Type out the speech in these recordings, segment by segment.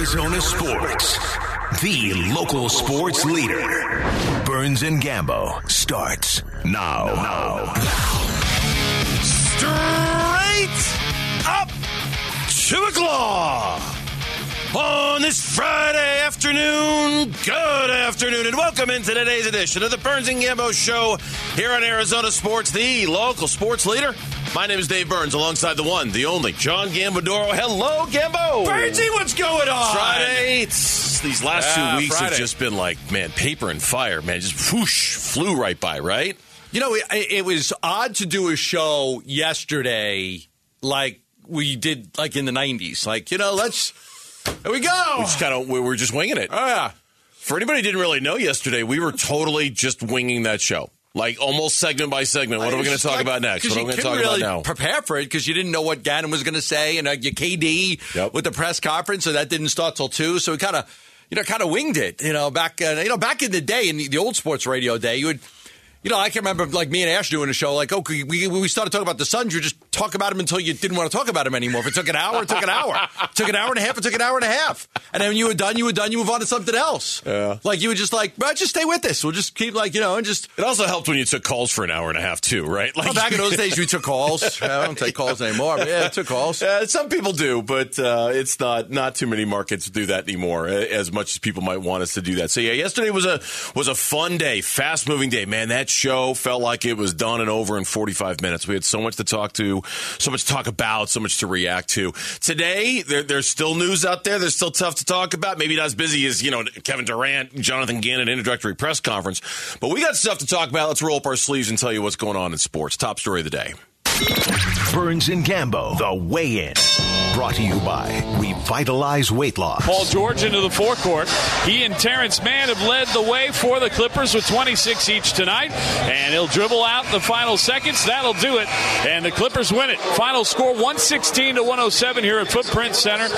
Arizona sports. The local sports leader. Burns and Gambo starts now. Now. Straight up to the claw on this Friday afternoon. Good afternoon, and welcome into today's edition of the Burns and Gambo Show here on Arizona Sports, the local sports leader. My name is Dave Burns, alongside the one, the only, John Gambadoro. Hello, Gambo. Burnsy, what's going on? Friday. It's, these last Yeah, two ah, weeks Friday. have just been like, man, paper and fire, man. Just whoosh, flew right by, right? You know, it, it was odd to do a show yesterday like we did like in the 90s. Like, you know, let's, here we go. We just kind of, we were just winging it. oh, yeah. For anybody who didn't really know yesterday, we were totally just winging that show. Like almost segment by segment. What are we going to talk about next? What are we going to talk really about now? Prepare for it because you didn't know what Gannon was going to say, and uh, your KD Yep. with the press conference, so that didn't start till two. So we kind of, you know, kind of winged it. You know, back, uh, you know, back in the day, in the, the old sports radio day, you would. You know, I can remember like me and Ash doing a show. Like, okay, we, we started talking about the Suns. You just talk about them until you didn't want to talk about them anymore. If it took an hour, it took an hour. It took an hour and a half. It took an hour and a half. And then when you were done, you were done. You move on to something else. Yeah. Like you were just like, well, just stay with this. We'll just keep like you know, and just It also helped when you took calls for an hour and a half too, right? Like well, back in those days, we took calls. I don't take calls anymore. But yeah, I took calls. Uh, some people do, but uh, it's not not too many markets do that anymore. As much as people might want us to do that. So yeah, yesterday was a was a fun day, fast moving day. Man, that show felt like it was done and over in forty five minutes. We had so much to talk to, so much to talk about, so much to react to. Today, there, there's still news out there. There's still tough to talk about. Maybe not as busy as you know Kevin Durant, Jonathan Gannon introductory press conference, but we got stuff to talk about. Let's roll up our sleeves and tell you what's going on in sports. Top story of the day. Burns and Gambo, the weigh in. Brought to you by Revitalize Weight Loss. Paul George into the forecourt. He and Terance Mann have led the way for the Clippers with 26 each tonight, and he'll dribble out the final seconds. That'll do it, and the Clippers win it. Final score 116 to 107 here at Footprint Center.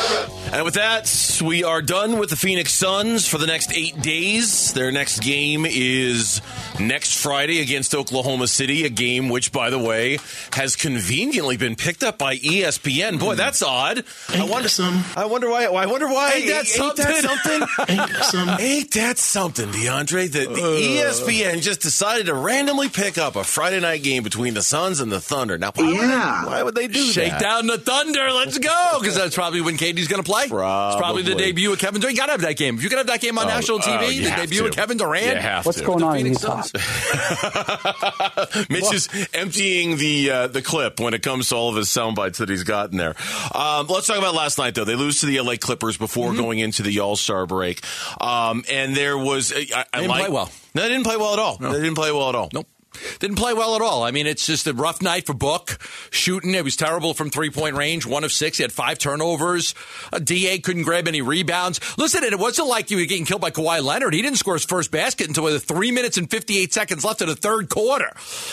And with that, we are done with the Phoenix Suns for the next eight days. Their next game is next Friday against Oklahoma City, a game which, by the way, has conveniently been picked up by ESPN. Boy, mm-hmm. that's odd. I wonder. some. I wonder why. I wonder why. Ain't that something? something? Ain't that some? Ain't that something, DeAndre? That the uh. E ESPN just decided to randomly pick up a Friday night game between the Suns and the Thunder. Now, why, would, Yeah. they, why would they do Shake that? Shake down the thunder. Let's go. Because that's probably when KD's going to play. It's probably the debut of Kevin Durant. You got to have that game. If you can have that game on Oh, national uh, TV, oh, the debut to. of Kevin Durant. You have What's to. going on in Phoenix Utah? Mitch is emptying the uh, the clip when it comes to all of his sound bites that he's gotten there. Um, let's talk about last night, though. They lose to the LA Clippers before Mm-hmm. going into the All Star break, um, and there was I, I didn't like- play well. No, they didn't play well at all. They didn't play well at all. Nope. Didn't play well at all. I mean, it's just a rough night for Book. Shooting, it was terrible from three point range, one of six. He had five turnovers. Uh, a DA couldn't grab any rebounds. Listen, it wasn't like you were getting killed by Kawhi Leonard. He didn't score his first basket until with three minutes and 58 seconds left in the third quarter.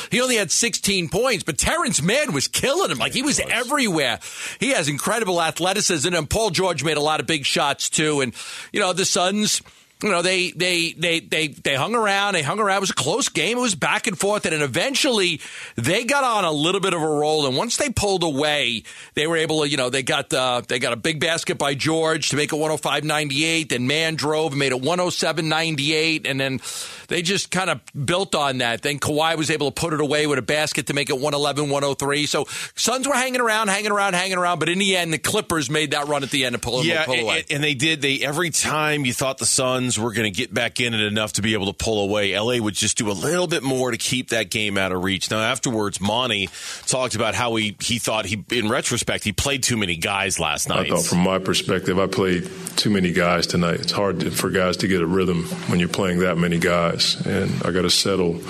He only had 16 points, but Terance Mann was killing him. Like he was everywhere. He has incredible athleticism, and Paul George made a lot of big shots too. And, you know, the Suns you know, they they they they they hung around. They hung around. It was a close game. It was back and forth, and then eventually they got on a little bit of a roll. And once they pulled away, they were able to, you know, they got uh, they got a big basket by George to make it 105-98. Then Mann drove and made it 107-98, and then they just kind of built on that. Then Kawhi was able to put it away with a basket to make it 111-103. So Suns were hanging around, hanging around, hanging around, but in the end, the Clippers made that run at the end and pull, Yeah, pull and, away. and they did. They every time you thought the Suns were going to get back in it enough to be able to pull away, LA would just do a little bit more to keep that game out of reach. Now afterwards, Monty talked about how he he thought he, in retrospect, he played too many guys last night. I thought from my perspective, I played too many guys tonight. It's hard to, for guys to get a rhythm when you're playing that many guys, and I got to settle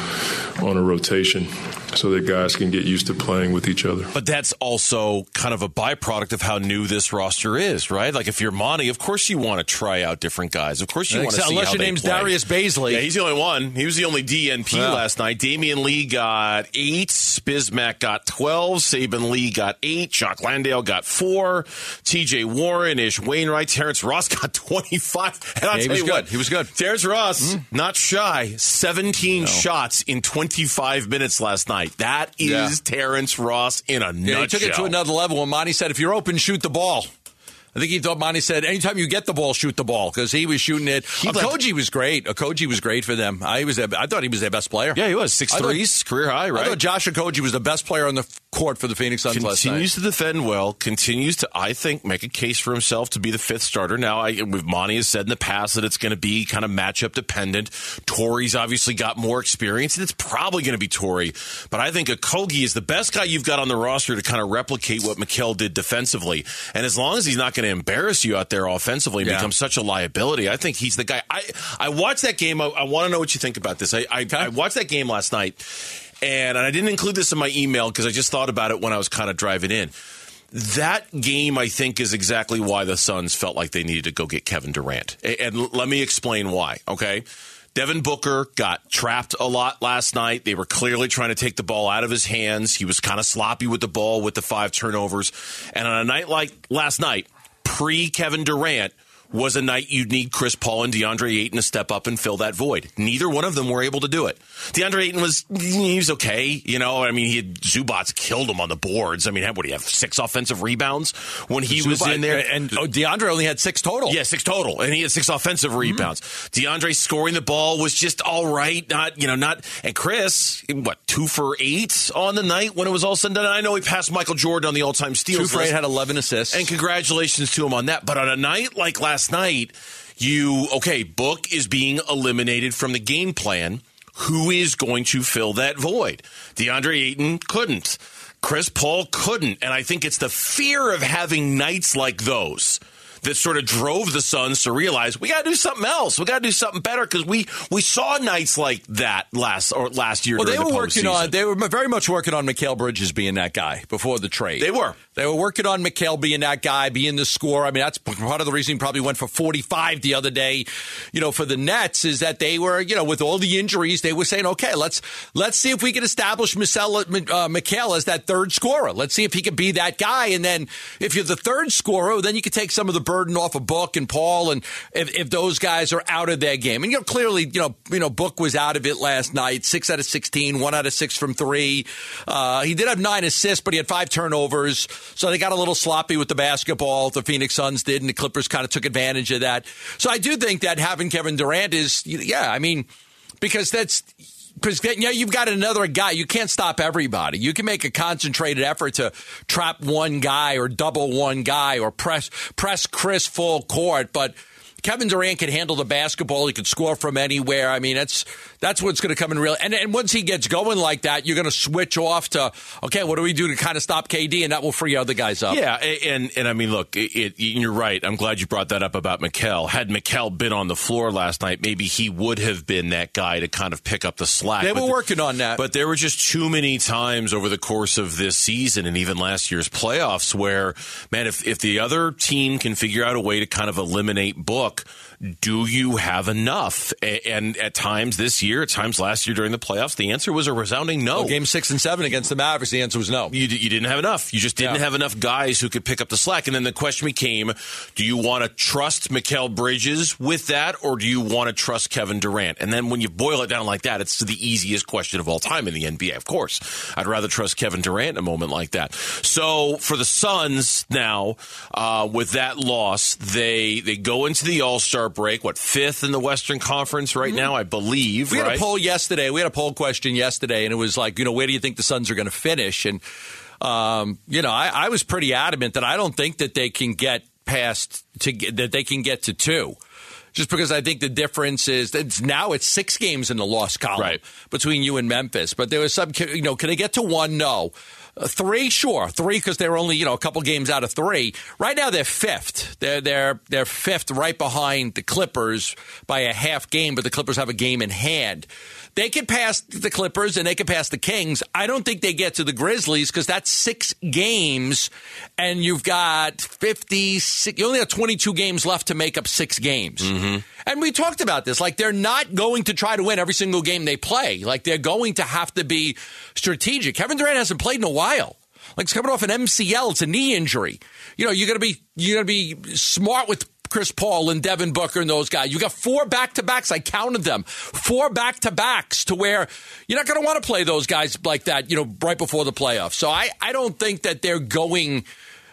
on a rotation so that guys can get used to playing with each other. But that's also kind of a byproduct of how new this roster is, right? Like if you're Monty, of course you want to try out different guys. Of course you want to see Unless how your they name's play. Darius Bazley. Yeah, he's the only one. He was the only DNP Yeah. last night. Damian Lee got eight. Bismack got 12. Saben Lee got eight. Jock Landale got four. TJ Warren, Ish Wainwright, Terrence Ross got 25. And I'll Yeah, he tell was you good. what, He was good. Terrence Ross, hmm. not shy. 17 shots in 25 minutes last night. That is Yeah. Terrence Ross in a Yeah, nutshell. he took it to another level. And Monty said, if you're open, shoot the ball. I think he thought Monty said, anytime you get the ball, shoot the ball because he was shooting it. He uh, led- Okogie was great. Uh, Okogie was great for them. I was. I thought he was their best player. Yeah, he was six I thought- career high, Right? I thought Josh Okogie was the best player on the court for the Phoenix Suns last night. continues to defend well, continues to, I think, make a case for himself to be the fifth starter. Now, I, Monty has said in the past that it's going to be kind of matchup dependent. Torrey's obviously got more experience, and it's probably going to be Torrey. But I think Okogie is the best guy you've got on the roster to kind of replicate what Mikal did defensively. And as long as he's not going to embarrass you out there offensively and Yeah. become such a liability, I think he's the guy. I, I watched that game. I, I want to know what you think about this. I, I, I watched that game last night. And, and I didn't include this in my email because I just thought about it when I was kind of driving in. That game, I think, is exactly why the Suns felt like they needed to go get Kevin Durant. A- And, let me explain why, okay? Devin Booker got trapped a lot last night. They were clearly trying to take the ball out of his hands. He was kind of sloppy with the ball with the five turnovers. And on a night like last night, pre Kevin Durant, was a night you'd need Chris Paul and DeAndre Ayton to step up and fill that void. Neither one of them were able to do it. DeAndre Ayton was he was okay, you know. I mean, he had Zubac killed him on the boards. I mean, what do you have? Six offensive rebounds when he was in there, and oh, DeAndre only had six total. yeah, six total, and he had six offensive rebounds. Mm-hmm. DeAndre scoring the ball was just all right. Not you know not. And Chris, what two for eight on the night when it was all said and done. I know he passed Michael Jordan on the all-time steals. Two for eight had eleven assists. And congratulations to him on that. But on a night like last night, you, okay, Book is being eliminated from the game plan. Who is going to fill that void? DeAndre Ayton couldn't. Chris Paul couldn't. And I think it's the fear of having nights like those that sort of drove the Suns to realize we got to do something else. We got to do something better because we we saw nights like that last or last year. well, they were the working on. They were very much working on Mikal Bridges being that guy before the trade. They were. They were working on Mikal being that guy, being the scorer. I mean, that's part of the reason he probably went for 45 the other day. You know, for the Nets is that they were, you know, with all the injuries, they were saying, okay, let's let's see if we can establish Michel, uh, Mikal as that third scorer. Let's see if he can be that guy. And then if you're the third scorer, then you can take some of the burden off of Book and Paul, and if, if those guys are out of their game. And you know, clearly, you know, you know, Book was out of it last night. Six out of 16, one out of six from three. Uh, he did have nine assists, but he had five turnovers. So they got a little sloppy with the basketball. The Phoenix Suns did, and the Clippers kind of took advantage of that. So I do think that having Kevin Durant is, yeah, I mean, because that's because know, you've got another guy. You can't stop everybody. You can make a concentrated effort to trap one guy or double one guy or press press Chris full court, but. Kevin Durant can handle the basketball. He can score from anywhere. I mean, that's that's what's going to come in real. And, and once he gets going like that, you're going to switch off to okay, what do we do to kind of stop KD, and that will free other guys up. Yeah, and and I mean, look, it, it, you're right. I'm glad you brought that up about Mikal. Had Mikal been on the floor last night, maybe he would have been that guy to kind of pick up the slack. They But were the- working on that. but there were just too many times over the course of this season and even last year's playoffs where, man, if if the other team can figure out a way to kind of eliminate Book look do you have enough? And at times this year, at times last year during the playoffs, the answer was a resounding no. Well, game six and seven against the Mavericks, the answer was no. You, you didn't have enough. You just didn't Yeah. have enough guys who could pick up the slack. And then the question became do you want to trust Mikal Bridges with that, or do you want to trust Kevin Durant? And then when you boil it down like that, it's the easiest question of all time in the NBA, of course. I'd rather trust Kevin Durant in a moment like that. So for the Suns now, uh, with that loss, they, they go into the All Star break, what, fifth in the Western Conference right now, I believe. Mm-hmm. We right? had a poll yesterday. We had a poll question yesterday, and it was like, you know, where do you think the Suns are going to finish? And, um, you know, I, I was pretty adamant that I don't think that they can get past to get- that they can get to two. Just because I think the difference is that it's, now it's six games in the loss column Right. between you and Memphis. But there was some, you know, can they get to one? No. Three, sure. Three because they're only you know a couple games out of three. Right now they're fifth. They're they're they're fifth, right behind the Clippers by a half game. But the Clippers have a game in hand. They could pass the Clippers and they could pass the Kings. I don't think they get to the Grizzlies because that's six games, and you've got fifty. You only have twenty two games left to make up six games. Mm-hmm. And we talked about this. Like they're not going to try to win every single game they play. Like they're going to have to be strategic. Kevin Durant hasn't played in a while. Like he's coming off an MCL. It's a knee injury. You know, you're gonna be you're gonna be smart with Chris Paul and Devin Booker and those guys. You got four back to backs. I counted them. Four back to backs to where you're not going to want to play those guys like that, you know, right before the playoffs. So I, I don't think that they're going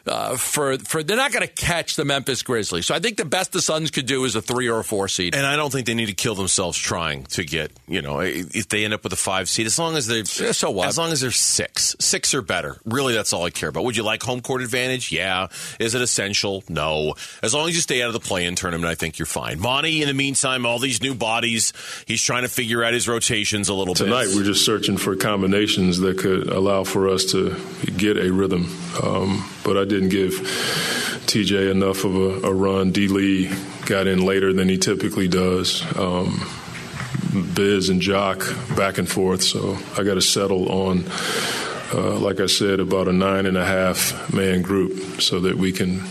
uh, for for they're not going to catch the Memphis Grizzlies. So I think the best the Suns could do is a three or a four seed. And I don't think they need to kill themselves trying to get you know if they end up with a five seed as long as they're yeah, so what? as long as they're six six or better. Really, that's all I care about. Would you like home court advantage? Yeah. Is it essential? No. As long as you stay out of the play-in tournament, I think you're fine. Monty, in the meantime, all these new bodies, he's trying to figure out his rotations a little Tonight, bit. Tonight, we're just searching for combinations that could allow for us to get a rhythm. Um, but I didn't give TJ enough of a, a run. D. Lee got in later than he typically does. Um, Biz and Jock back and forth, so I got to settle on, uh, like I said, about a nine and a half man group so that we can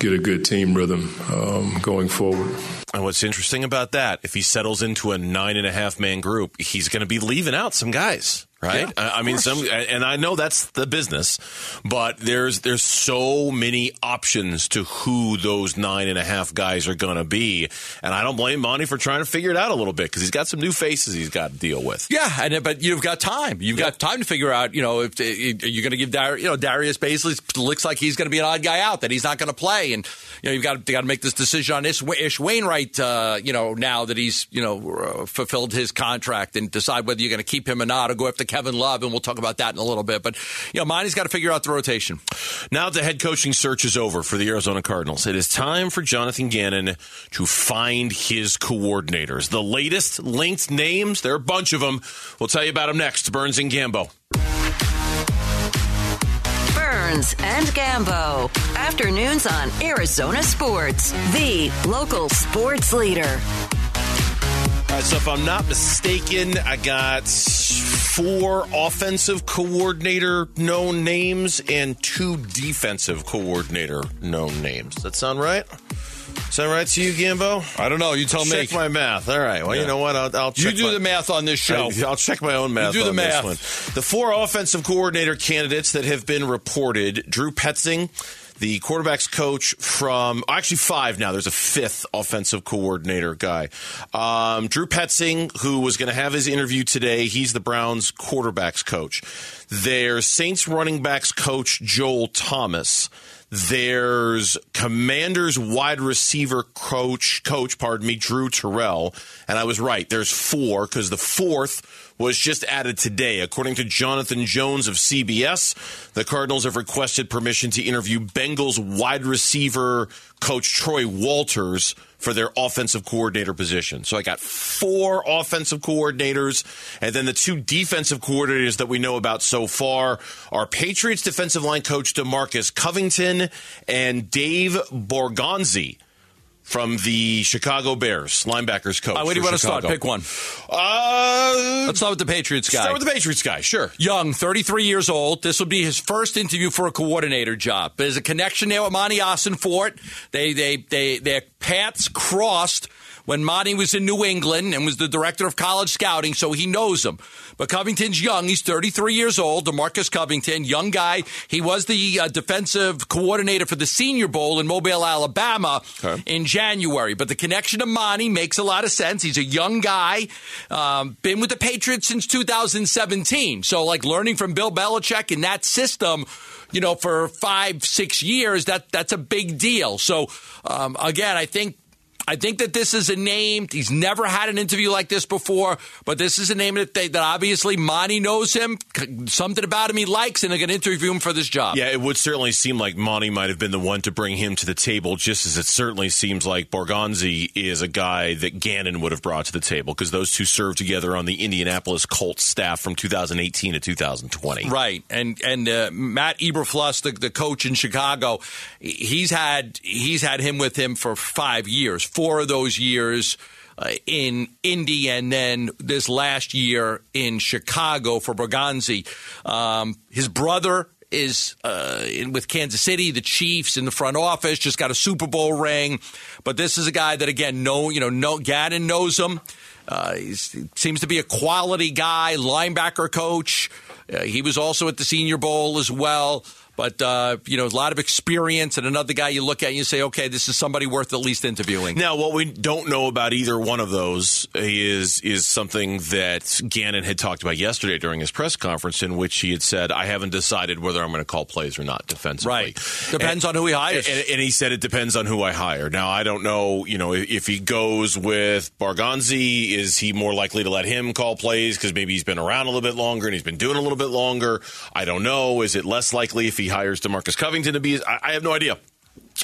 get a good team rhythm um, going forward. And what's interesting about that, if he settles into a nine and a half man group, he's going to be leaving out some guys right? Yeah, I mean, some, and I know that's the business, but there's there's so many options to who those nine and a half guys are going to be, and I don't blame Monty for trying to figure it out a little bit because he's got some new faces he's got to deal with. Yeah, and but you've got time. You've got time to figure out. You know, if you're going to give Dar- you know Darius Bazley looks like he's going to be an odd guy out that he's not going to play, and you know you've got to, got to make this decision on Ish, Ish Wainwright. Uh, you know now that he's you know uh, fulfilled his contract and decide whether you're going to keep him or not, or go after Kevin Love, and we'll talk about that in a little bit. But you know, Monty's got to figure out the rotation. Now the head coaching search is over for the Arizona Cardinals. It is time for Jonathan Gannon to find his coordinators. The latest linked names, there are a bunch of them. We'll tell you about them next. Burns and Gambo. Burns and Gambo. Afternoons on Arizona Sports, the local sports leader. All right, so if I'm not mistaken, I got four offensive coordinator known names and two defensive coordinator known names. Does that sound right? Sound right to you, Gambo? I don't know. You tell check me. Check my math. All right. Well, yeah. you know what? I'll, I'll You do my, the math on this show. I, will check my own math. You do the on math. This one. The four offensive coordinator candidates that have been reported: Drew Petzing the quarterback's coach from actually five now. There's a fifth offensive coordinator guy, um, Drew Petzing, who was going to have his interview today. He's the Browns quarterbacks coach. There's Saints running backs coach Joel Thomas. There's Commanders wide receiver coach, coach, pardon me, Drew Terrell. And I was right. There's four because the fourth was just added today. According to Jonathan Jones of CBS, the Cardinals have requested permission to interview Bengals wide receiver coach Troy Walters for their offensive coordinator position. So I got four offensive coordinators, and then the two defensive coordinators that we know about so far are Patriots defensive line coach Demarcus Covington and Dave Borgonzi from the Chicago Bears, linebackers coach. Uh, where do you want to start? Pick one. Uh, Let's start with the Patriots guy. Start with the Patriots guy, sure. Young, 33 years old. This will be his first interview for a coordinator job. There's a connection there with Monty Ossenfort. They, they, they, their paths crossed when Monty was in New England and was the director of college scouting, so he knows him. But Covington's young. He's 33 years old. Demarcus Covington, young guy. He was the uh, defensive coordinator for the Senior Bowl in Mobile, Alabama okay. in January. But the connection to Monty makes a lot of sense. He's a young guy, um, been with the Patriots since 2017. So, like learning from Bill Belichick in that system you know, for five, six years, that that's a big deal. So um, again, I think I think that this is a name. He's never had an interview like this before, but this is a name that they, that obviously Monty knows him. Something about him he likes, and they're going to interview him for this job. Yeah, it would certainly seem like Monty might have been the one to bring him to the table, just as it certainly seems like Borgonzi is a guy that Gannon would have brought to the table because those two served together on the Indianapolis Colts staff from 2018 to 2020. Right, and and uh, Matt Eberflus, the, the coach in Chicago, he's had he's had him with him for five years four of those years uh, in Indy and then this last year in Chicago for Borgonzi. Um, his brother is uh, in, with Kansas City, the Chiefs in the front office, just got a Super Bowl ring. But this is a guy that again, no, you know, no, Gannon knows him. Uh, he seems to be a quality guy, linebacker coach. Uh, he was also at the Senior Bowl as well. But uh, you know, a lot of experience, and another guy you look at and you say, okay, this is somebody worth at least interviewing. Now, what we don't know about either one of those is is something that Gannon had talked about yesterday during his press conference, in which he had said, "I haven't decided whether I'm going to call plays or not defensively." Right, depends and, on who he hires. And, and, he said it depends on who I hire. Now, I don't know. You know, if he goes with Borgonzi, is he more likely to let him call plays because maybe he's been around a little bit longer and he's been doing a little bit longer? I don't know. Is it less likely if he hires Demarcus Covington to be? I, I have no idea.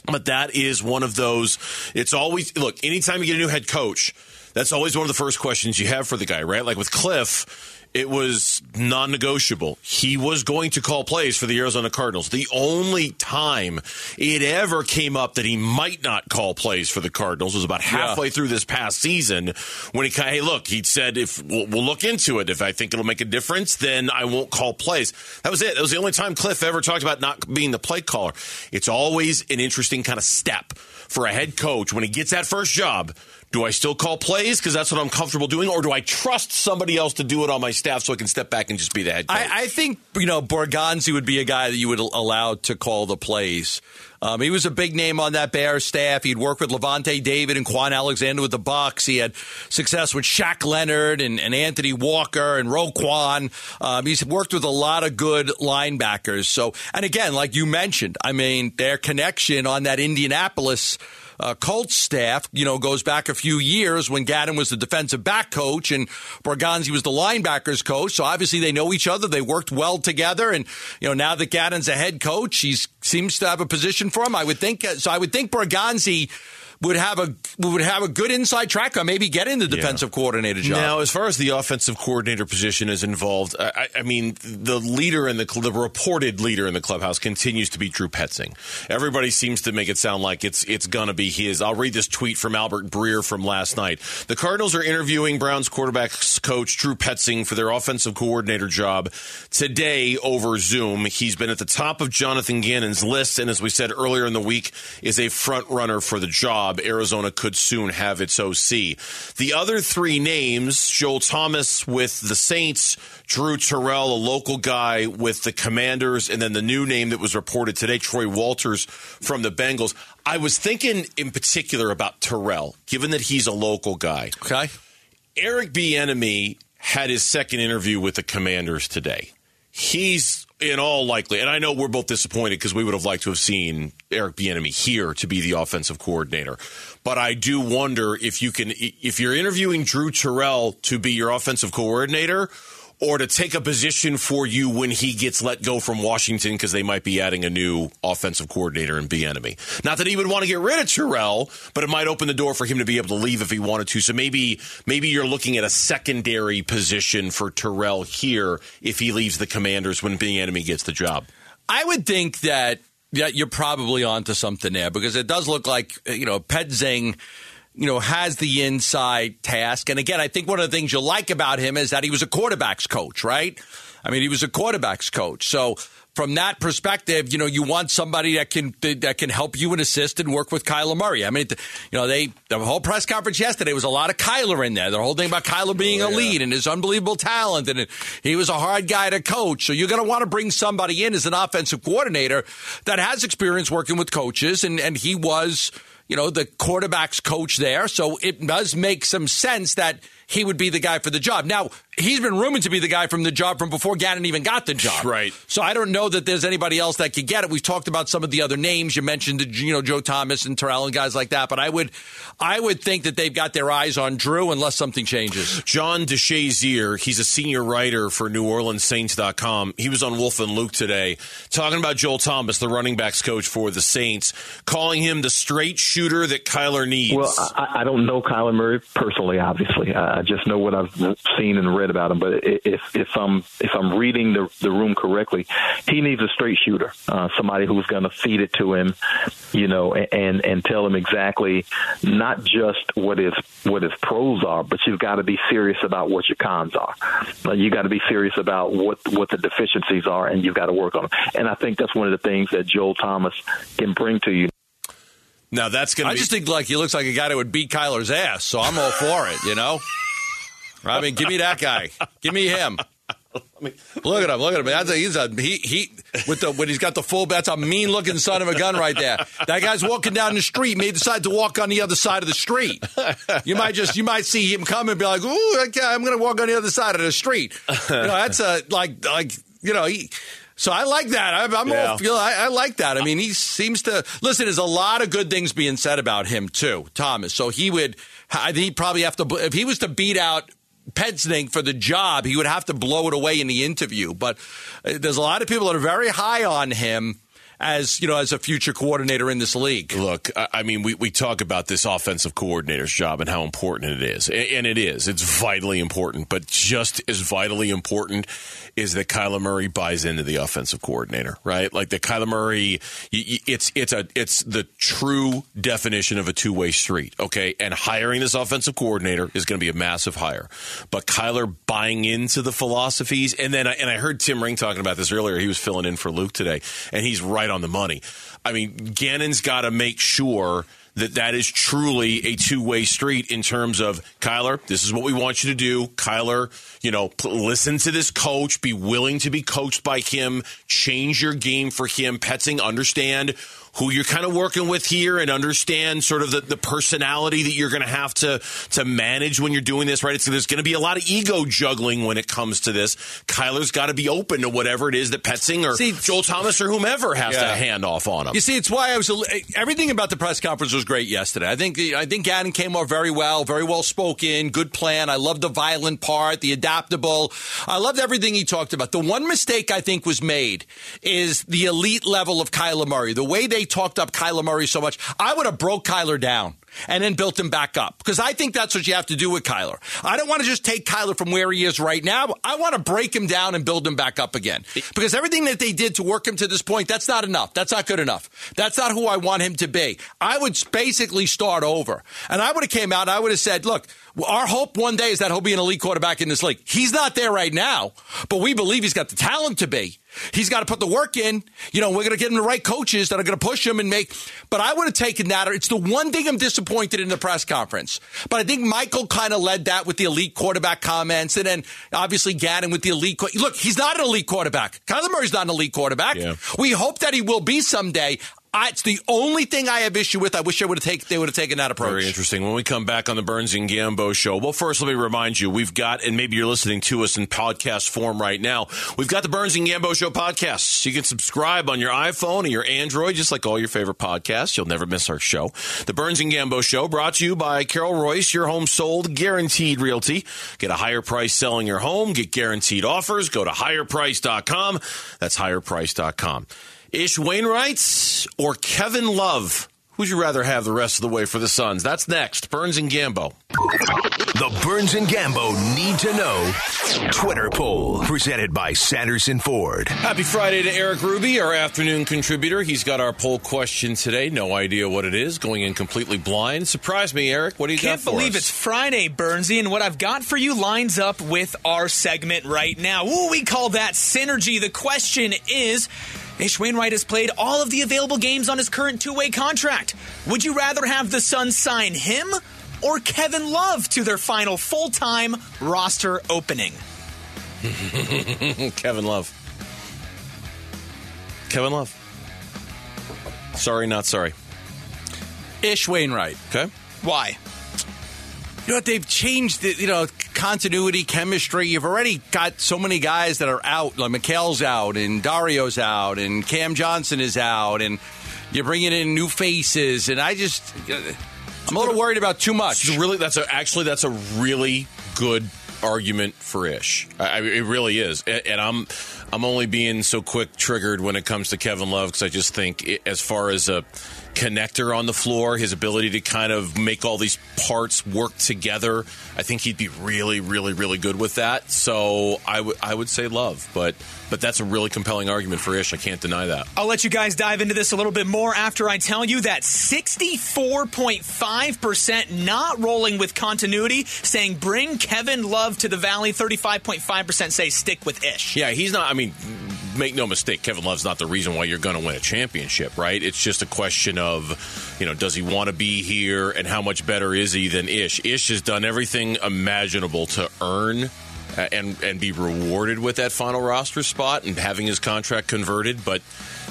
But that is one of those. It's always look. Anytime you get a new head coach, that's always one of the first questions you have for the guy, right? Like with Cliff it was non negotiable. He was going to call plays for the Arizona Cardinals. The only time it ever came up that he might not call plays for the Cardinals was about halfway yeah. through this past season when he kind of, hey, look, he said, if we'll, we'll, look into it. If I think it'll make a difference, then I won't call plays. That was it. That was the only time Cliff ever talked about not being the play caller. It's always an interesting kind of step for a head coach when he gets that first job do I still call plays because that's what I'm comfortable doing, or do I trust somebody else to do it on my staff so I can step back and just be the head coach? I, I think you know Borgonzi would be a guy that you would allow to call the plays. Um, he was a big name on that Bears staff. He'd worked with Lavonte David and Kwon Alexander with the Bucks. He had success with Shaq Leonard and, and Anthony Walker and Roquan. Um, he's worked with a lot of good linebackers. So, and again, like you mentioned, I mean, their connection on that Indianapolis – uh, Colts staff, you know, goes back a few years when Gannon was the defensive back coach and Borgonzi was the linebackers coach. So obviously they know each other. They worked well together. And, you know, now that Gannon's a head coach, he seems to have a position for him. I would think, so I would think Borgonzi would have a would have a good inside track on maybe getting the defensive yeah. coordinator job. Now, as far as the offensive coordinator position is involved, I, I, mean the leader in the the reported leader in the clubhouse continues to be Drew Petzing. Everybody seems to make it sound like it's it's gonna be his. I'll read this tweet from Albert Breer from last night. The Cardinals are interviewing Browns quarterbacks coach Drew Petzing for their offensive coordinator job today over Zoom. He's been at the top of Jonathan Gannon's list, and as we said earlier in the week, is a front runner for the job job, Arizona could soon have its OC. The other three names, Joel Thomas with the Saints, Drew Terrell, a local guy with the Commanders, and then the new name that was reported today, Troy Walters from the Bengals. I was thinking in particular about Terrell, given that he's a local guy. Okay. Eric Bieniemy had his second interview with the Commanders today. He's in all likely, and I know we're both disappointed because we would have liked to have seen Eric Bieniemy here to be the offensive coordinator. But I do wonder if you can, if you're interviewing Drew Terrell to be your offensive coordinator, or to take a position for you when he gets let go from Washington because they might be adding a new offensive coordinator and Bieniemy. Not that he would want to get rid of Terrell, but it might open the door for him to be able to leave if he wanted to. So maybe maybe you're looking at a secondary position for Terrell here if he leaves the Commanders when Bieniemy gets the job. I would think that yeah, you're probably onto something there because it does look like you know Petzing – you know, has the inside task. And again, I think one of the things you like about him is that he was a quarterback's coach, right? I mean, he was a quarterback's coach. So from that perspective, you know, you want somebody that can that can help you and assist and work with Kyler Murray. I mean, you know, they the whole press conference yesterday was a lot of Kyler in there. The whole thing about Kyler being oh, yeah. a lead and his unbelievable talent, and he was a hard guy to coach. So you're going to want to bring somebody in as an offensive coordinator that has experience working with coaches, and and he was you know, the quarterback's coach there. So it does make some sense that he would be the guy for the job. Now, he's been rumored to be the guy from the job from before Gannon even got the job. Right. So I don't know that there's anybody else that could get it. We've talked about some of the other names. You mentioned, you know, Joe Thomas and Terrell and guys like that. But I would, I would think that they've got their eyes on Drew unless something changes. John DeShazier, he's a senior writer for NewOrleansSaints.com. He was on Wolf and Luke today talking about Joel Thomas, the running backs coach for the Saints, calling him the straight shooter that Kyler needs. Well, I, I don't know Kyler Murray personally, obviously. Uh, I just know what I've seen and read about him. But if if I'm if I'm reading the the room correctly, he needs a straight shooter, uh, somebody who's going to feed it to him, you know, and and tell him exactly not just what his what his pros are, but you've got to be serious about what your cons are. Uh, you got to be serious about what what the deficiencies are, and you've got to work on them. And I think that's one of the things that Joel Thomas can bring to you. Now that's going to. I be- just think like he looks like a guy that would beat Kyler's ass, so I'm all for it. You know. I mean, give me that guy. Give me him. Look at him! Look at him! That's a, he's a he he with the when he's got the full. That's a mean looking son of a gun right there. That guy's walking down the street. May decide to walk on the other side of the street. You might just you might see him come and be like, "Ooh, okay, I'm going to walk on the other side of the street." You know, that's a like like you know he. So I like that. I, I'm Yeah. all, you know, I, I like that. I mean, he seems to listen. There's a lot of good things being said about him too, Thomas. So he would, I think he'd probably have to if he was to beat out Petzing for the job, he would have to blow it away in the interview. But uh, there's a lot of people that are very high on him as you know as a future coordinator in this league. Look, I mean, we, we talk about this offensive coordinator's job and how important it is. And it is. It's vitally important. But just as vitally important is that Kyler Murray buys into the offensive coordinator, right? Like that Kyler Murray, it's, it's, a, it's the true definition of a two way street, okay? And hiring this offensive coordinator is going to be a massive hire. But Kyler buying into the philosophies, and then I, and I heard Tim Ring talking about this earlier. He was filling in for Luke today, and he's right on the money. I mean, Gannon's got to make sure that that is truly a two-way street in terms of Kyler, this is what we want you to do. Kyler, you know, listen to this coach, be willing to be coached by him, change your game for him. Petzing, understand who you're kind of working with here and understand sort of the, the personality that you're going to have to to manage when you're doing this, right? It's, there's going to be a lot of ego juggling when it comes to this. Kyler's got to be open to whatever it is that Petzing or See, Joel Thomas or whomever has to Yeah. hand off on him. You see, it's why I was. Everything about the press conference was great yesterday. I think I think Gannon came off very well, very well spoken, good plan. I loved the violent part, the adaptable. I loved everything he talked about. The one mistake I think was made is the elite level of Kyler Murray. The way they talked up Kyler Murray so much, I would have broke Kyler down and then built him back up because I think that's what you have to do with Kyler. I don't want to just take Kyler from where he is right now. I want to break him down and build him back up again because everything that they did to work him to this point, that's not enough. That's not good enough. That's not who I want him to be. I would basically start over, and I would have came out. and I would have said, "Look, our hope one day is that he'll be an elite quarterback in this league. He's not there right now, but we believe he's got the talent to be." He's got to put the work in. You know, we're going to get him the right coaches that are going to push him and make. But I would have taken that. It's the one thing I'm disappointed in the press conference. But I think Michael kind of led that with the elite quarterback comments, and then obviously Gannon with the elite. Look, he's not an elite quarterback. Kyler Murray's not an elite quarterback. Yeah. We hope that he will be someday. I, it's the only thing I have issue with. I wish I would have taken. They would have taken that approach. Very interesting. When we come back on the Burns and Gambo show, well, first let me remind you, we've got, and maybe you're listening to us in podcast form right now. We've got the Burns and Gambo show podcasts. You can subscribe on your iPhone or your Android, just like all your favorite podcasts. You'll never miss our show. The Burns and Gambo show brought to you by Carol Royse, your home sold, guaranteed realty. Get a higher price selling your home. Get guaranteed offers. Go to higherprice.com. That's higherprice.com. Ish Wainwright or Kevin Love? Who'd you rather have the rest of the way for the Suns? That's next. Burns and Gambo. The Burns and Gambo need to know Twitter poll presented by Sanderson Ford. Happy Friday to Eric Ruby, our afternoon contributor. He's got our poll question today. No idea what it is. Going in completely blind. Surprise me, Eric. What do you Can't got for believe us? it's Friday, Bernsey, and what I've got for you lines up with our segment right now. Ooh, we call that synergy. The question is. Ish Wainwright has played all of the available games on his current two way contract. Would you rather have the Suns sign him or Kevin Love to their final full time roster opening? Kevin Love. Kevin Love. Sorry, not sorry. Ish Wainwright. Okay. Why? You know what? They've changed the, you know, continuity, chemistry. You've already got so many guys that are out. Like McHale's out, and Dario's out, and Cam Johnson is out, and you're bringing in new faces. And I just, I'm a little worried about too much. Really that's a, actually that's a really good argument for Ish. I- it really is, and, and I'm I'm only being so quick triggered when it comes to Kevin Love because I just think it, as far as a connector on the floor, his ability to kind of make all these parts work together, I think he'd be really, really, really good with that. So I would I would say Love, but but that's a really compelling argument for Ish. I can't deny that. I'll let you guys dive into this a little bit more after I tell you that 64.5% not rolling with continuity, saying bring Kevin Love to the Valley. 35.5% say stick with Ish. Yeah, he's not. I mean, make no mistake, Kevin Love's not the reason why you're going to win a championship, right? It's just a question of, you know, does he want to be here and how much better is he than Ish? Ish has done everything imaginable to earn uh, and and be rewarded with that final roster spot and having his contract converted. But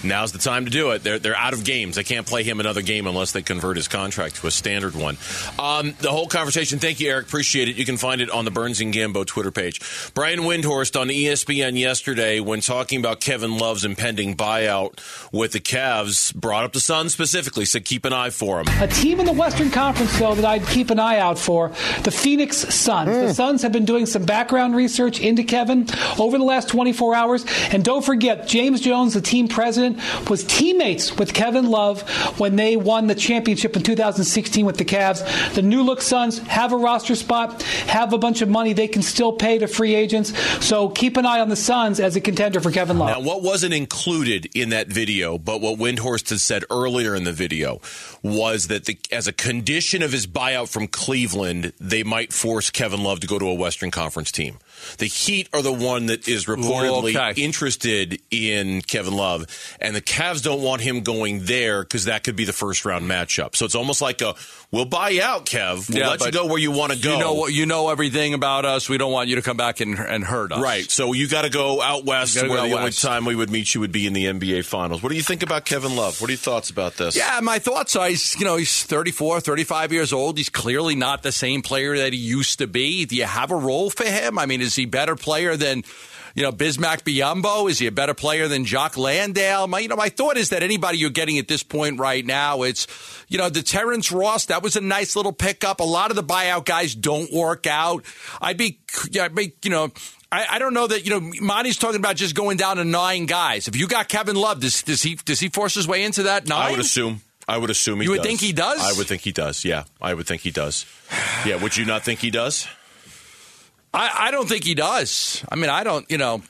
now's the time to do it. They're they're out of games. They can't play him another game unless they convert his contract to a standard one. Um, the whole conversation. Thank you, Eric. Appreciate it. You can find it on the Burns and Gambo Twitter page. Brian Windhorst on ESPN yesterday when talking about Kevin Love's impending buyout with the Cavs brought up the Suns specifically. Said keep an eye for him. A team in the Western Conference, though, that I'd keep an eye out for the Phoenix Suns. The Suns have been doing some background research into Kevin over the last 24 hours. And don't forget, James Jones, the team president, was teammates with Kevin Love when they won the championship in 2016 with the Cavs. The new look Suns have a roster spot, have a bunch of money they can still pay to free agents. So keep an eye on the Suns as a contender for Kevin Love. Now, what wasn't included in that video, but what Windhorst had said earlier in the video, was that the, as a condition of his buyout from Cleveland, they might force Kevin Love to go to a Western Conference team. The Heat are the one that is reportedly Okay. interested in Kevin Love, and the Cavs don't want him going there because that could be the first round matchup. So it's almost like a we'll buy you out, Kev. We'll Yeah, let you go where you want to go. You know? You know everything about us. We don't want you to come back and, and hurt us. Right. So you got to go out west, where the out only time we would meet you would be in the NBA Finals. What do you think about Kevin Love? What are your thoughts about this? Yeah, my thoughts are he's, you know, he's 34, 35 years old. He's clearly not the same player that he used to be. Do you have a role for him? I mean, is he a better player than, you know, Bismack Biyombo? Is he a better player than Jock Landale? My, you know, my thought is that anybody you're getting at this point right now, it's, you know, the Terrence Ross, that was a nice little pickup. A lot of the buyout guys don't work out. I'd be, yeah, I'd be, you know, I, I don't know that you know. Monty's talking about just going down to nine guys. If you got Kevin Love, does, does he does he force his way into that nine? I would assume. I would assume he You would does. think he does? I would think he does. Yeah, I would think he does. Yeah, would you not think he does? I, I don't think he does. I mean, I don't. You know,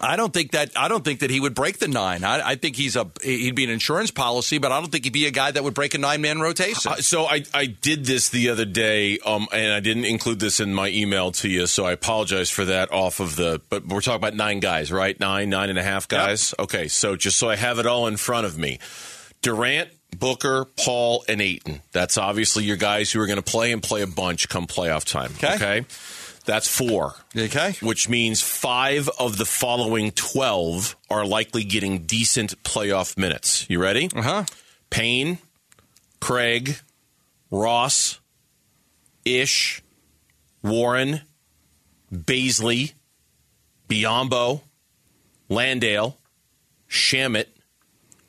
I don't think that. I don't think that he would break the nine. I, I think he's a. He'd be an insurance policy, but I don't think he'd be a guy that would break a nine man rotation. Uh, so I, I did this the other day, um, and I didn't include this in my email to you, so I apologize for that. Off of the, but we're talking about nine guys, right? Nine, nine and a half guys. Okay, so just so I have it all in front of me, Durant, Booker, Paul, and Ayton. That's obviously your guys who are going to play and play a bunch come playoff time. Okay. okay? That's four. Okay. Which means five of the following 12 are likely getting decent playoff minutes. You ready? Uh huh. Payne, Craig, Ross, Ish, Warren, Bazley, Biyombo, Landale, Shamet,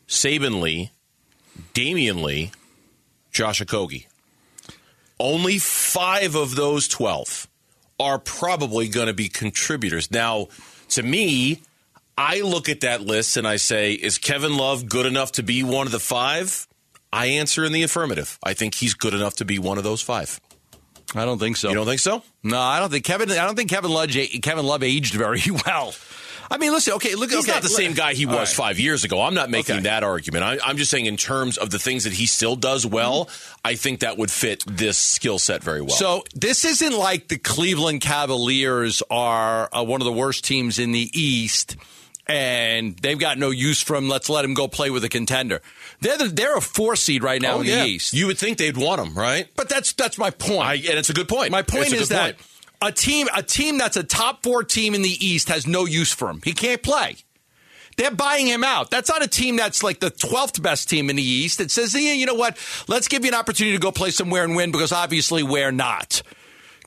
Saben Lee, Damian Lee, Josh Okogie. Only five of those 12 are probably going to be contributors. Now, to me, I look at that list and I say, is Kevin Love good enough to be one of the five? I answer in the affirmative. I think he's good enough to be one of those five. I don't think so. You don't think so? No, I don't think Kevin. I don't think Kevin Love. Kevin Love aged very well. I mean, listen. Okay, look. He's okay, not the same guy he was right. five years ago. I'm not making Okay. that argument. I, I'm just saying, in terms of the things that he still does well, I think that would fit this skill set very well. So this isn't like the Cleveland Cavaliers are uh, one of the worst teams in the East, and they've got no use for him. Let's let him go play with a contender. They're the, they're a four seed right now oh, in yeah. the East. you would think they'd want him, right? but that's that's my point. I, and it's a good point. my point is that point. A team a team that's a top four team in the East has no use for him. He can't play. They're buying him out. That's not a team that's like the 12th best team in the East. It says, yeah, you know what? Let's give you an opportunity to go play somewhere and win because obviously we're not.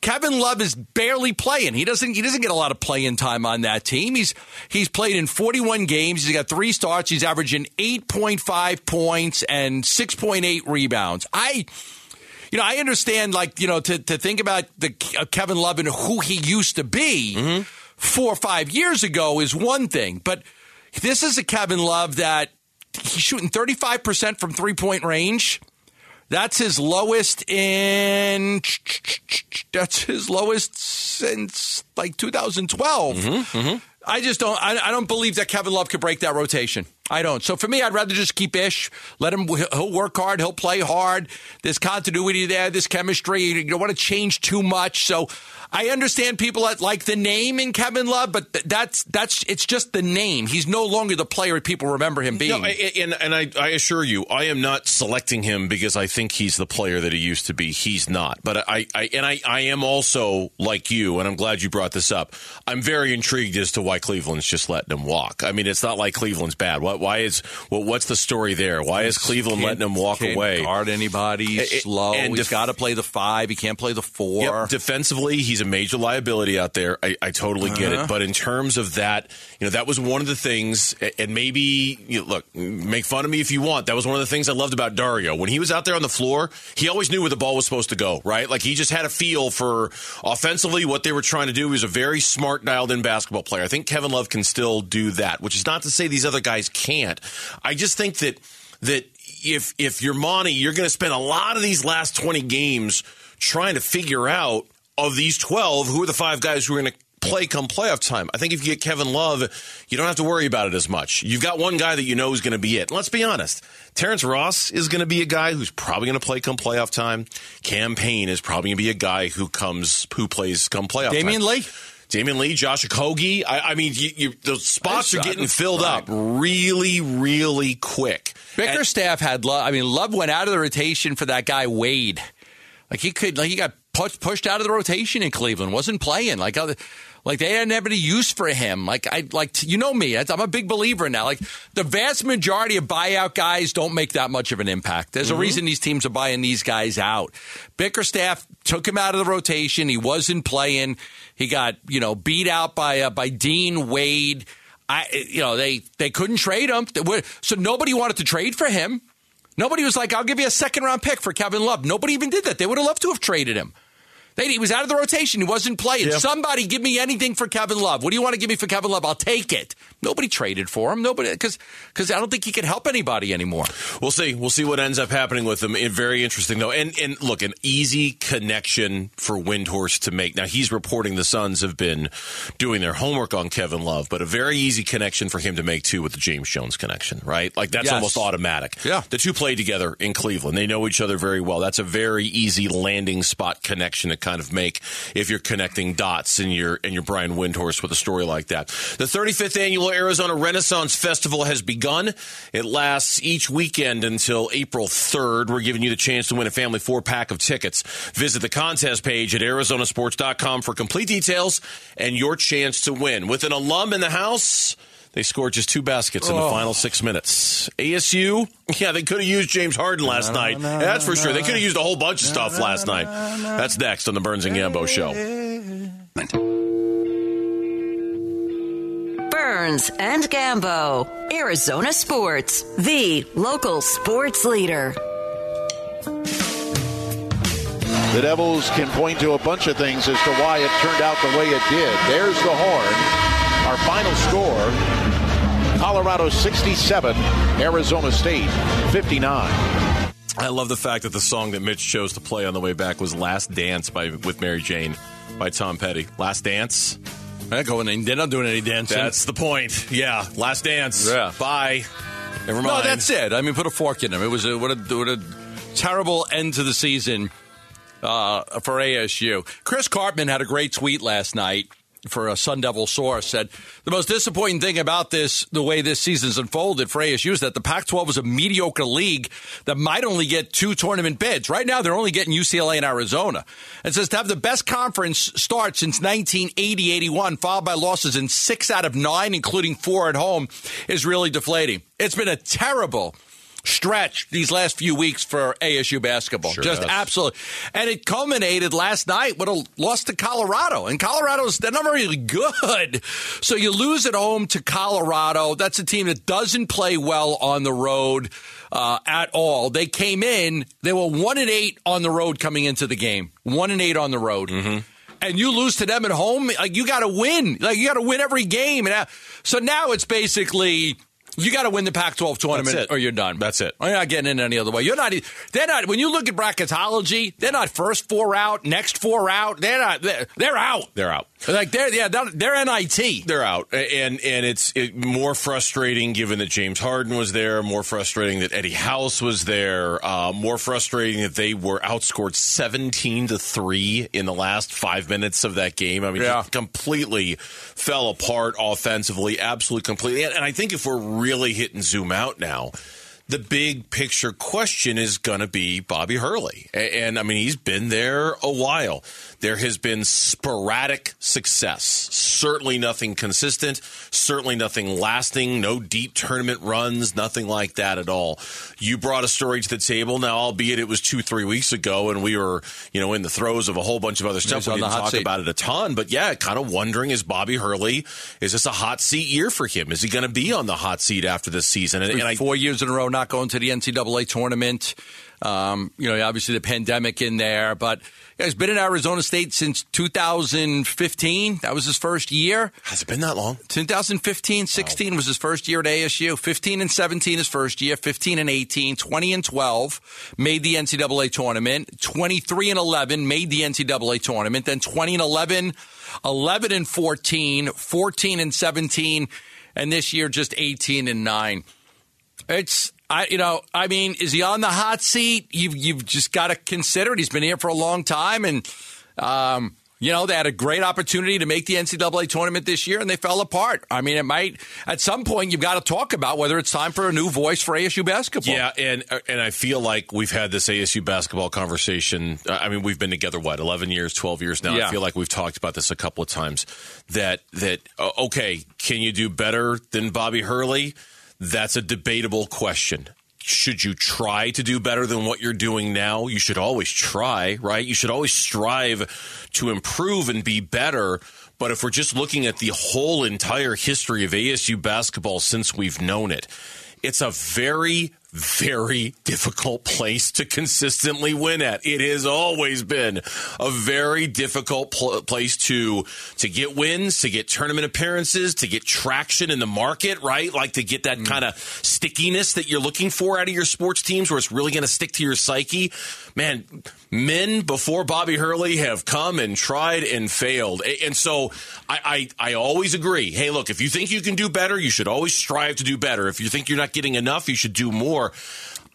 Kevin Love is barely playing. He doesn't he doesn't get a lot of playing time on that team. He's he's played in 41 games. He's got 3 starts. He's averaging 8.5 points and 6.8 rebounds. I you know, I understand, like, you know, to, to think about the uh, Kevin Love and who he used to be mm-hmm. four or five years ago is one thing. But this is a Kevin Love that he's shooting 35% from three point range. That's his lowest in. That's his lowest since like 2012. Mm-hmm, mm-hmm. I just don't. I, I don't believe that Kevin Love could break that rotation. I don't. So for me, I'd rather just keep Ish. Let him. He'll work hard. He'll play hard. There's continuity there. There's chemistry. You don't want to change too much. So I understand people that like the name in Kevin Love, but that's that's it's just the name. He's no longer the player people remember him being. No, and and I, I assure you, I am not selecting him because I think he's the player that he used to be. He's not. But I, I and I, I am also like you, and I'm glad you brought this up. I'm very intrigued as to why Cleveland's just letting him walk. I mean, it's not like Cleveland's bad. What why is well, what's the story there? Why is Cleveland letting him walk can't away? Guard anybody? He's slow. and he's def- got to play the five. He can't play the four. Yep, defensively, he's a major liability out there. I, I totally get Uh-huh. it. But in terms of that, you know, that was one of the things. And maybe you know, look, make fun of me if you want. That was one of the things I loved about Dario when he was out there on the floor. He always knew where the ball was supposed to go. Right, like he just had a feel for offensively what they were trying to do. He was a very smart, dialed-in basketball player. I think Kevin Love can still do that, which is not to say these other guys can't. I just think that that if if you're Monty, you're going to spend a lot of these last 20 games trying to figure out of these 12 who are the five guys who are going to play come playoff time. I think if you get Kevin Love, you don't have to worry about it as much. You've got one guy that you know is going to be it. Let's be honest. Terrence Ross is going to be a guy who's probably going to play come playoff time. Cam Payne is probably going to be a guy who comes who plays come playoff Damion time. Lee. Damion Lee, Josh Okogie. I, I mean, you, you, those spots are uh, getting filled up really, really quick. Bickerstaff had Love. I mean, Love went out of the rotation for that guy Wade. Like he could, like he got pushed pushed out of the rotation in Cleveland. wasn't playing. Like other, like they didn't have any use for him. Like I like you know me. I'm a big believer now. Like the vast majority of buyout guys don't make that much of an impact. There's a mm-hmm. reason these teams are buying these guys out. Bickerstaff took him out of the rotation. He wasn't playing. He got you know beat out by uh, by Dean Wade. I you know they they couldn't trade him. So nobody wanted to trade for him. Nobody was like, I'll give you a second round pick for Kevin Love. Nobody even did that. They would have loved to have traded him. They, he was out of the rotation. He wasn't playing. Somebody give me anything for Kevin Love. What do you want to give me for Kevin Love? I'll take it. Nobody traded for him. Nobody because because I don't think he can help anybody anymore. We'll see. We'll see what ends up happening with him. Very interesting though. And and look, an easy connection for Windhorst to make. Now he's reporting the Suns have been doing their homework on Kevin Love, but a very easy connection for him to make too with the James Jones connection, right? Like that's Yes. almost automatic. Yeah. The two played together in Cleveland. They know each other very well. That's a very easy landing spot connection kind of make if you're connecting dots and you're and you're Brian Windhorst with a story like that. The 35th annual Arizona Renaissance Festival has begun. It lasts each weekend until April 3rd. We're giving you the chance to win a family four pack of tickets. Visit the contest page at arizonasports.com for complete details and your chance to win. With an alum in the house, they scored just two baskets in the final six minutes. ASU, yeah, they could have used James Harden last night. That's for sure. They could have used a whole bunch of stuff last night. That's next on the Burns and Gambo Show. Burns and Gambo, Arizona Sports, the local sports leader. The Devils can point to a bunch of things as to why it turned out the way it did. There's the horn. Our final score Colorado 67, Arizona State 59. I love the fact that the song that Mitch chose to play on the way back was "Last Dance" by with Mary Jane by Tom Petty. Last Dance. They're not going. They're not doing any dancing. That's the point. Yeah, Last Dance. Yeah. Bye. Never mind. No, that's it. I mean, put a fork in him. It was a, what, a, what a terrible end to the season uh, for ASU. Chris Karpman had a great tweet last night for a Sun Devil source. Said the most disappointing thing about this, the way this season's unfolded for ASU, is that the Pac-12 is a mediocre league that might only get two tournament bids. Right now, they're only getting UCLA and Arizona. It says to have the best conference start since 1980-81, followed by losses in six out of nine, including four at home, is really deflating. It's been a terrible stretch these last few weeks for ASU basketball. Just has. absolutely. And it culminated last night with a loss to Colorado. And Colorado's, they're not really good. So you lose at home to Colorado. That's a team that doesn't play well on the road uh, at all. They came in, they were one and eight on the road coming into the game. One and eight on the road. And you lose to them at home, like you got to win. Like you got to win every game. And uh, so now it's basically you got to win the Pac-12 tournament or you're done. That's it. You're not getting in any other way. You're not. They're not. When you look at bracketology, they're not first four out, next four out. They're not. They're, they're out. They're out. Like they're yeah they're, they're NIT. They're out, and and it's it, more frustrating given that James Harden was there. More frustrating that Eddie House was there. Uh, more frustrating that they were outscored seventeen to three in the last five minutes of that game. I mean, Yeah. completely fell apart offensively, absolutely completely. And, and I think if we're really hitting zoom out now. The big picture question is going to be Bobby Hurley. A- And, I mean, he's been there a while. There has been sporadic success. Certainly nothing consistent, certainly nothing lasting, no deep tournament runs, nothing like that at all. You brought a story to the table now, albeit it was two, three weeks ago, and we were, you know, in the throes of a whole bunch of other stuff. He's We didn't talk seat. about it a ton, but yeah, kind of wondering is Bobby Hurley, is this a hot seat year for him? Is he going to be on the hot seat after this season? And, and I, four years in a row not going to the NCAA tournament. Um, you know, obviously the pandemic in there, but yeah, he's been in Arizona State since 2015. That was his first year. has it been that long? 2015, 16 was his first year at ASU. 15 and 17 his first year. 15 and 18, 20 and 12 made the NCAA tournament. 23 and 11 made the NCAA tournament. Then 20 and 11, 11 and 14, 14 and 17, and this year just 18 and 9. It's I you know I mean is he on the hot seat? You've you've just got to consider it. He's been here for a long time, and um, you know they had a great opportunity to make the NCAA tournament this year, and they fell apart. I mean, it might at some point you've got to talk about whether it's time for a new voice for ASU basketball. Yeah, and and I feel like we've had this ASU basketball conversation. I mean, we've been together what eleven years, twelve years now. Yeah. I feel like we've talked about this a couple of times. That that okay, can you do better than Bobby Hurley? That's a debatable question. Should you try to do better than what you're doing now? You should always try, right? You should always strive to improve and be better. But if we're just looking at the whole entire history of ASU basketball since we've known it, it's a very, very difficult place to consistently win at. It has always been a very difficult pl- place to to get wins, to get tournament appearances, to get traction in the market, right? Like to get that mm. kind of stickiness that you're looking for out of your sports teams, where it's really going to stick to your psyche. Man, men before Bobby Hurley have come and tried and failed, and so I, I I always agree. Hey, look, if you think you can do better, you should always strive to do better. If you think you're not getting enough, you should do more.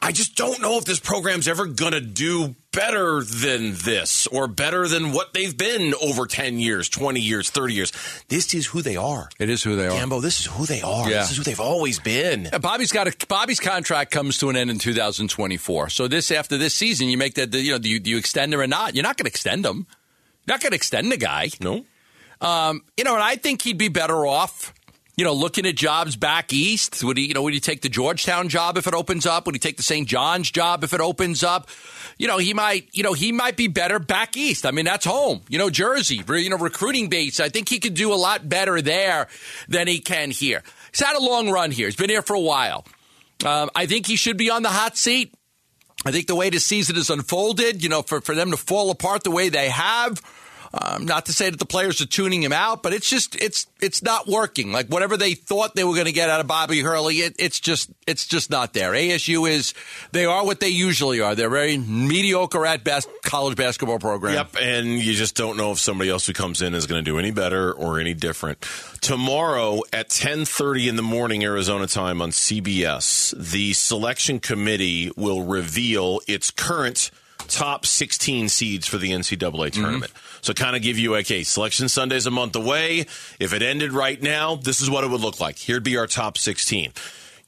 I just don't know if this program's ever going to do better than this or better than what they've been over 10 years, 20 years, 30 years. This is who they are. it is who they are. Gambo, this is who they are. Yeah. This is who they've always been. Bobby's got a Bobby's contract comes to an end in 2024. So this after this season, you make that you know do you, do you extend him or not? You're not going to extend him. You're not going to extend the guy. No? Um, you know, and I think he'd be better off. You know, looking at jobs back east. Would he? You know, would he take the Georgetown job if it opens up? Would he take the St. John's job if it opens up? You know, he might. You know, he might be better back east. I mean, that's home. You know, Jersey. You know, recruiting base. I think he could do a lot better there than he can here. He's had a long run here. He's been here for a while. Um, I think he should be on the hot seat. I think the way the season has unfolded, you know, for, for them to fall apart the way they have, um, not to say that the players are tuning him out, but it's just it's it's not working. Like whatever they thought they were going to get out of Bobby Hurley, it, it's just it's just not there. ASU is they are what they usually are. They're very mediocre at best college basketball program. Yep, and you just don't know if somebody else who comes in is going to do any better or any different. Tomorrow at 10:30 in the morning Arizona time on CBS, the selection committee will reveal its current top 16 seeds for the NCAA tournament. So kind of give you okay, selection Sunday's a month away. If it ended right now, this is what it would look like. Here'd be our top 16.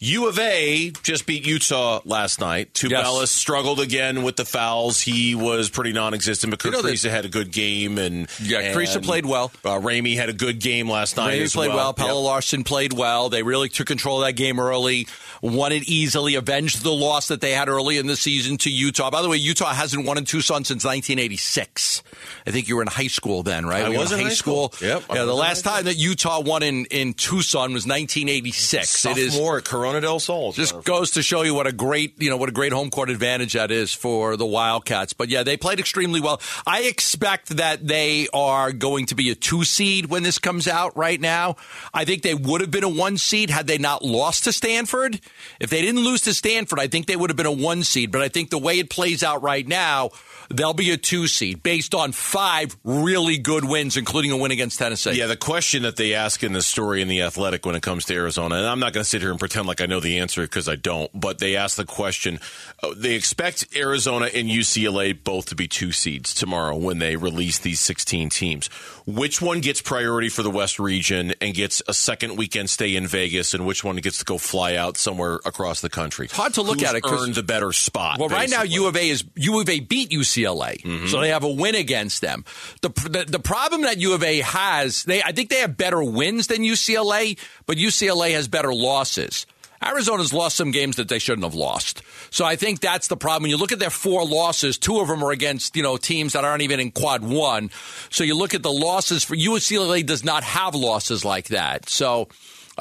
U of A just beat Utah last night. Tubelis struggled again with the fouls. He was pretty non-existent, but Kurt You know that- had a good game, and Yeah, and, played well. Uh, Ramey had a good game last night. As played well. Pelle Yep. Larsson played well. They really took control of that game early, won it easily, avenged the loss that they had early in the season to Utah. By the way, Utah hasn't won in Tucson since 1986. I think you were in high school then, right? I you was in high school. Yep, Yeah, the last time that Utah won in, in Tucson was 1986. It is Sophomore at Corona Del Sol. Just goes to show you what a great, you know, what a great home court advantage that is for the Wildcats. But yeah, they played extremely well. I expect that they are going to be a two seed when this comes out right now. I think they would have been a one seed had they not lost to Stanford. If they didn't lose to Stanford, I think they would have been a one seed. But I think the way it plays out right now, they'll be a two seed based on five really good wins, including a win against Tennessee. Yeah, the question that they ask in the story in the Athletic when it comes to Arizona, and I'm not going to sit here and pretend like I know the answer because I don't, but they ask the question. Uh, they expect Arizona and UCLA both to be two seeds tomorrow when they release these 16 teams. Which one gets priority for the West region and gets a second weekend stay in Vegas, and which one gets to go fly out somewhere across the country? It's hard to look Who's at it. Earned a better spot. Well, right now basically? U of A is U of A beat UCLA, Mm-hmm. so they have a win against them. The, the the problem that U of A has, they I think they have better wins than UCLA, but UCLA has better losses. Arizona's lost some games that they shouldn't have lost. So I think that's the problem. When you look at their four losses, two of them are against, you know, teams that aren't even in quad one. So you look at the losses for UCLA does not have losses like that. So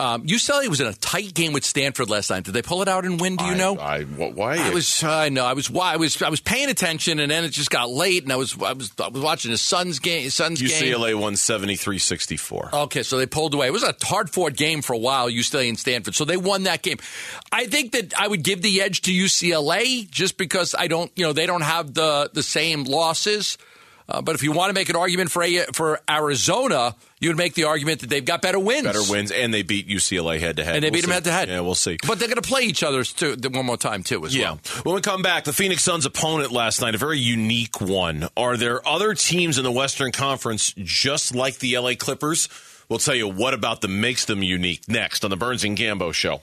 um, UCLA was in a tight game with Stanford last night. Did they pull it out and win? Do you I- know? I, wh- why? I was, I know, I was, I was, I was paying attention, and then it just got late, and I was, I was, I was watching his son's game, his son's game. UCLA won 73-64. Okay, so they pulled away. It was a hard fought game for a while, UCLA and Stanford. So they won that game. I think that I would give the edge to UCLA just because I don't, you know, they don't have the the same losses. Uh, but if you want to make an argument for A- for Arizona, you would make the argument that they've got better wins. Better wins, and they beat UCLA head to head. And they We'll beat them head to head. Yeah, we'll see. But they're going to play each other too, one more time too. As Yeah. well. When we come back, the Phoenix Suns' opponent last night, a very unique one. Are there other teams in the Western Conference just like the LA Clippers? We'll tell you what about them makes them unique next on the Burns and Gambo Show.